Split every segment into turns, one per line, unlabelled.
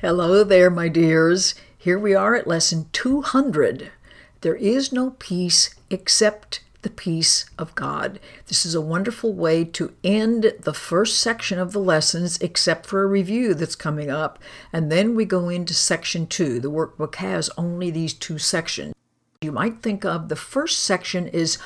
Hello there, my dears. Here we are at lesson 200. There is no peace except the peace of God. This is a wonderful way to end the first section of the lessons, except for a review that's coming up. And then we go into section two. The workbook has only these two sections. You might think of the first section is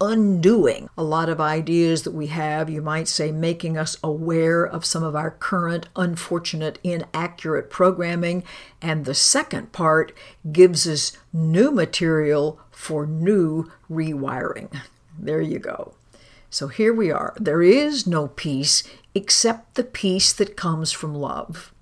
undoing a lot of ideas that we have. You might say making us aware of some of our current unfortunate, inaccurate programming. And the second part gives us new material for new rewiring. There you go. So here we are. There is no peace except the peace that comes from love.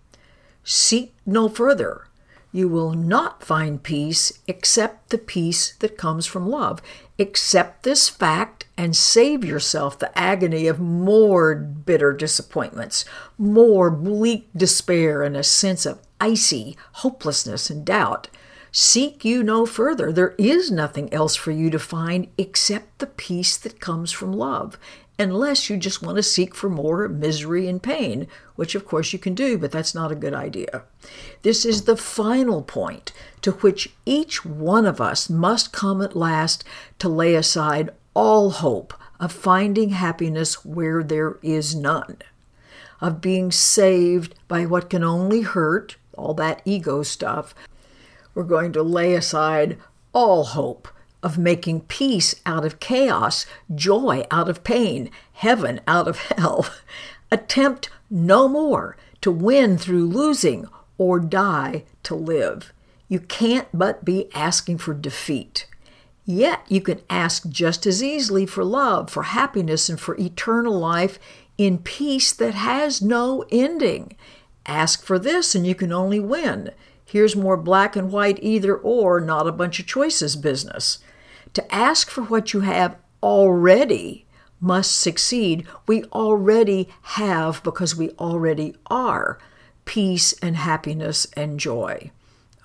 Seek no further you will not find peace except the peace that comes from love. Accept this fact and save yourself the agony of more bitter disappointments, more bleak despair, and a sense of icy hopelessness and doubt. Seek you no further. There is nothing else for you to find except the peace that comes from love unless you just want to seek for more misery and pain, which of course you can do, but that's not a good idea. This is the final point to which each one of us must come at last to lay aside all hope of finding happiness where there is none, of being saved by what can only hurt, all that ego stuff. We're going to lay aside all hope of making peace out of chaos, joy out of pain, heaven out of hell. Attempt no more to win through losing or die to live. You can't but be asking for defeat. Yet you can ask just as easily for love, for happiness, and for eternal life in peace that has no ending. Ask for this and you can only win. Here's more black and white either or, not a bunch of choices business. To ask for what you have already must succeed. We already have, because we already are, peace and happiness and joy.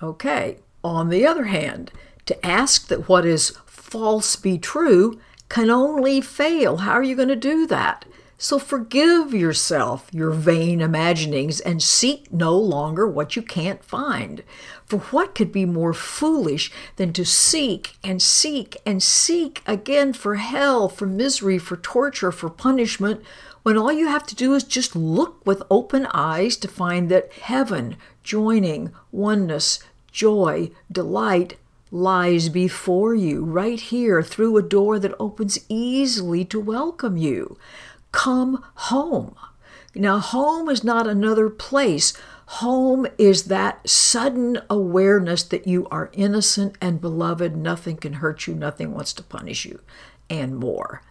Okay, on the other hand, to ask that what is false be true can only fail. How are you going to do that? So forgive yourself your vain imaginings and seek no longer what you can't find. For what could be more foolish than to seek and seek and seek again for hell, for misery, for torture, for punishment, when all you have to do is just look with open eyes to find that heaven, joining, oneness, joy, delight, lies before you, right here, through a door that opens easily to welcome you. Come home. Now, home is not another place. Home is that sudden awareness that you are innocent and beloved, nothing can hurt you, nothing wants to punish you, and more.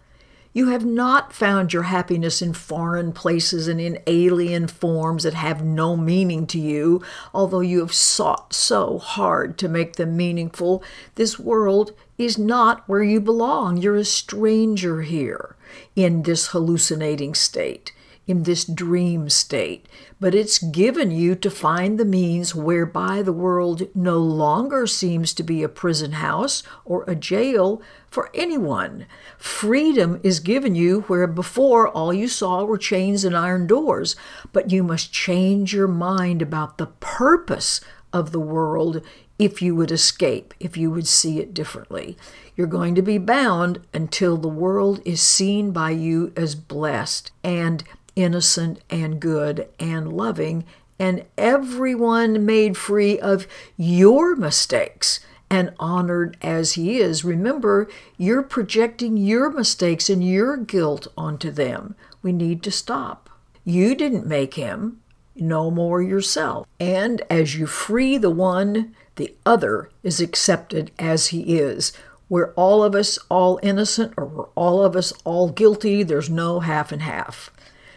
You have not found your happiness in foreign places and in alien forms that have no meaning to you, although you have sought so hard to make them meaningful. This world is not where you belong. You're a stranger here in this hallucinating state, in this dream state, but it's given you to find the means whereby the world no longer seems to be a prison house or a jail for anyone. Freedom is given you where before all you saw were chains and iron doors, but you must change your mind about the purpose of the world if you would escape, if you would see it differently. You're going to be bound until the world is seen by you as blessed and innocent and good and loving, and everyone made free of your mistakes and honored as he is. Remember, you're projecting your mistakes and your guilt onto them. We need to stop. You didn't make him, no more yourself. And as you free the one, the other is accepted as he is. We're all of us all innocent or we're all of us all guilty. There's no half and half.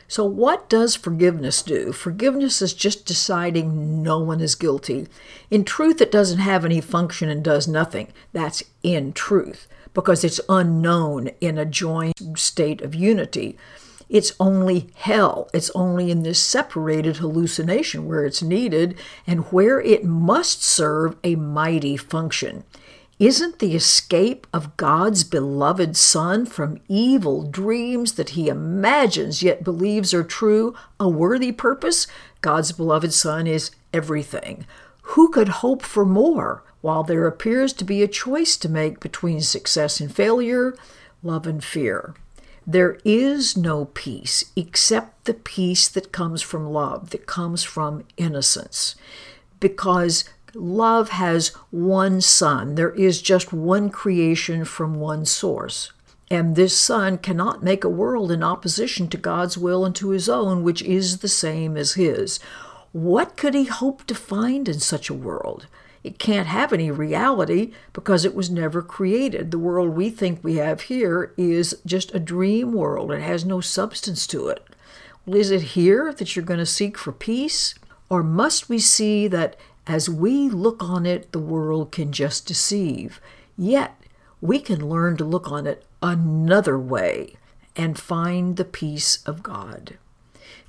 So, what does forgiveness do? Forgiveness is just deciding no one is guilty. In truth, it doesn't have any function and does nothing. That's in truth, because it's unknown in a joined state of unity. It's only hell. It's only in this separated hallucination where it's needed and where it must serve a mighty function. Isn't the escape of God's beloved Son from evil dreams that he imagines yet believes are true a worthy purpose? God's beloved Son is everything. Who could hope for more while there appears to be a choice to make between success and failure, love and fear? There is no peace except the peace that comes from love, that comes from innocence. Because love has one Son, there is just one creation from one source. And this Son cannot make a world in opposition to God's will and to his own, which is the same as his. What could he hope to find in such a world? It can't have any reality because it was never created. The world we think we have here is just a dream world. It has no substance to it. Well, is it here that you're going to seek for peace? Or must we see that as we look on it, the world can just deceive? Yet, we can learn to look on it another way and find the peace of God.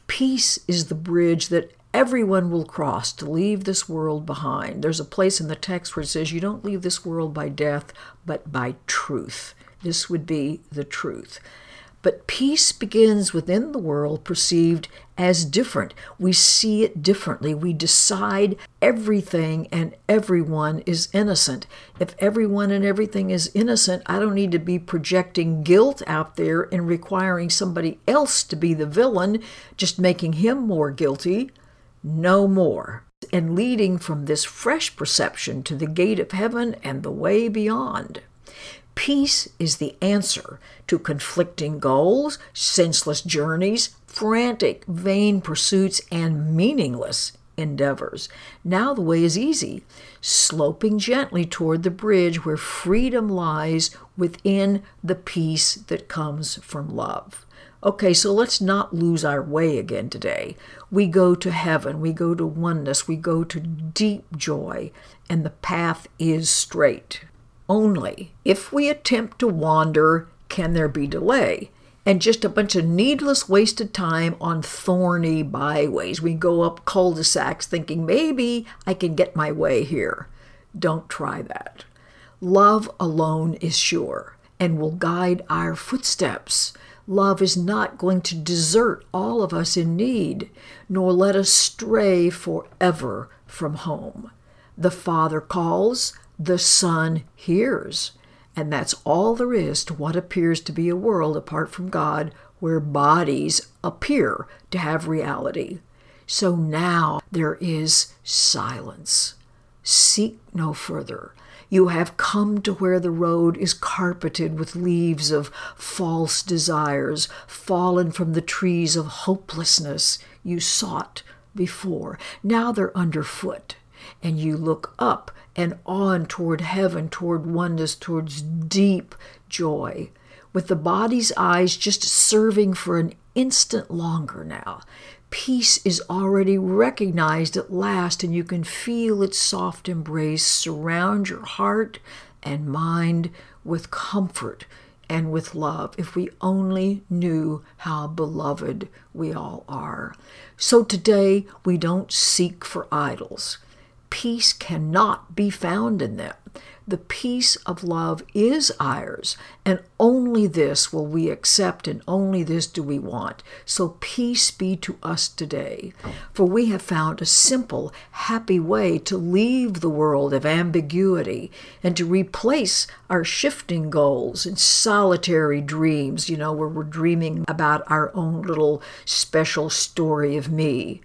Peace is the bridge that everyone will cross to leave this world behind. There's a place in the text where it says, You don't leave this world by death, but by truth. This would be the truth. But peace begins within the world perceived as different. We see it differently. We decide everything and everyone is innocent. If everyone and everything is innocent, I don't need to be projecting guilt out there and requiring somebody else to be the villain, just making him more guilty no more, and leading from this fresh perception to the gate of heaven and the way beyond. Peace is the answer to conflicting goals, senseless journeys, frantic, vain pursuits, and meaningless endeavors. Now the way is easy, sloping gently toward the bridge where freedom lies within the peace that comes from love. Okay, so let's not lose our way again today. We go to heaven, we go to oneness, we go to deep joy, and the path is straight. Only if we attempt to wander, can there be delay and just a bunch of needless wasted time on thorny byways. We go up cul de sacs thinking maybe I can get my way here. Don't try that. Love alone is sure and will guide our footsteps. Love is not going to desert all of us in need, nor let us stray forever from home. The Father calls, the Son hears. And that's all there is to what appears to be a world apart from God where bodies appear to have reality. So now there is silence. Seek no further. You have come to where the road is carpeted with leaves of false desires, fallen from the trees of hopelessness you sought before. Now they're underfoot, and you look up and on toward heaven, toward oneness, towards deep joy, with the body's eyes just serving for an instant longer now. Peace is already recognized at last, and you can feel its soft embrace surround your heart and mind with comfort and with love if we only knew how beloved we all are. So today, we don't seek for idols. Peace cannot be found in them. The peace of love is ours, and only this will we accept, and only this do we want. So, peace be to us today. For we have found a simple, happy way to leave the world of ambiguity and to replace our shifting goals and solitary dreams, you know, where we're dreaming about our own little special story of me.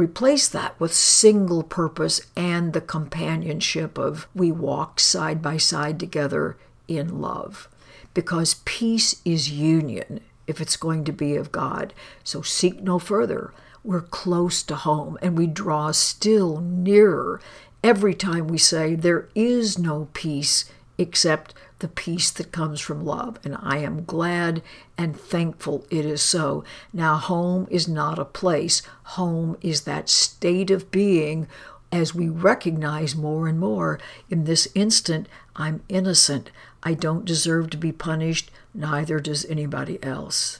Replace that with single purpose and the companionship of we walk side by side together in love. Because peace is union if it's going to be of God. So seek no further. We're close to home and we draw still nearer every time we say there is no peace except the peace that comes from love. And I am glad and thankful it is so. Now, home is not a place, home is that state of being as we recognize more and more in this instant, I'm innocent. I don't deserve to be punished, neither does anybody else.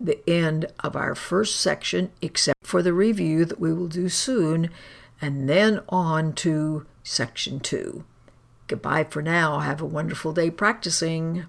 The end of our first section, except for the review that we will do soon, and then on to section two. Goodbye for now. Have a wonderful day practicing.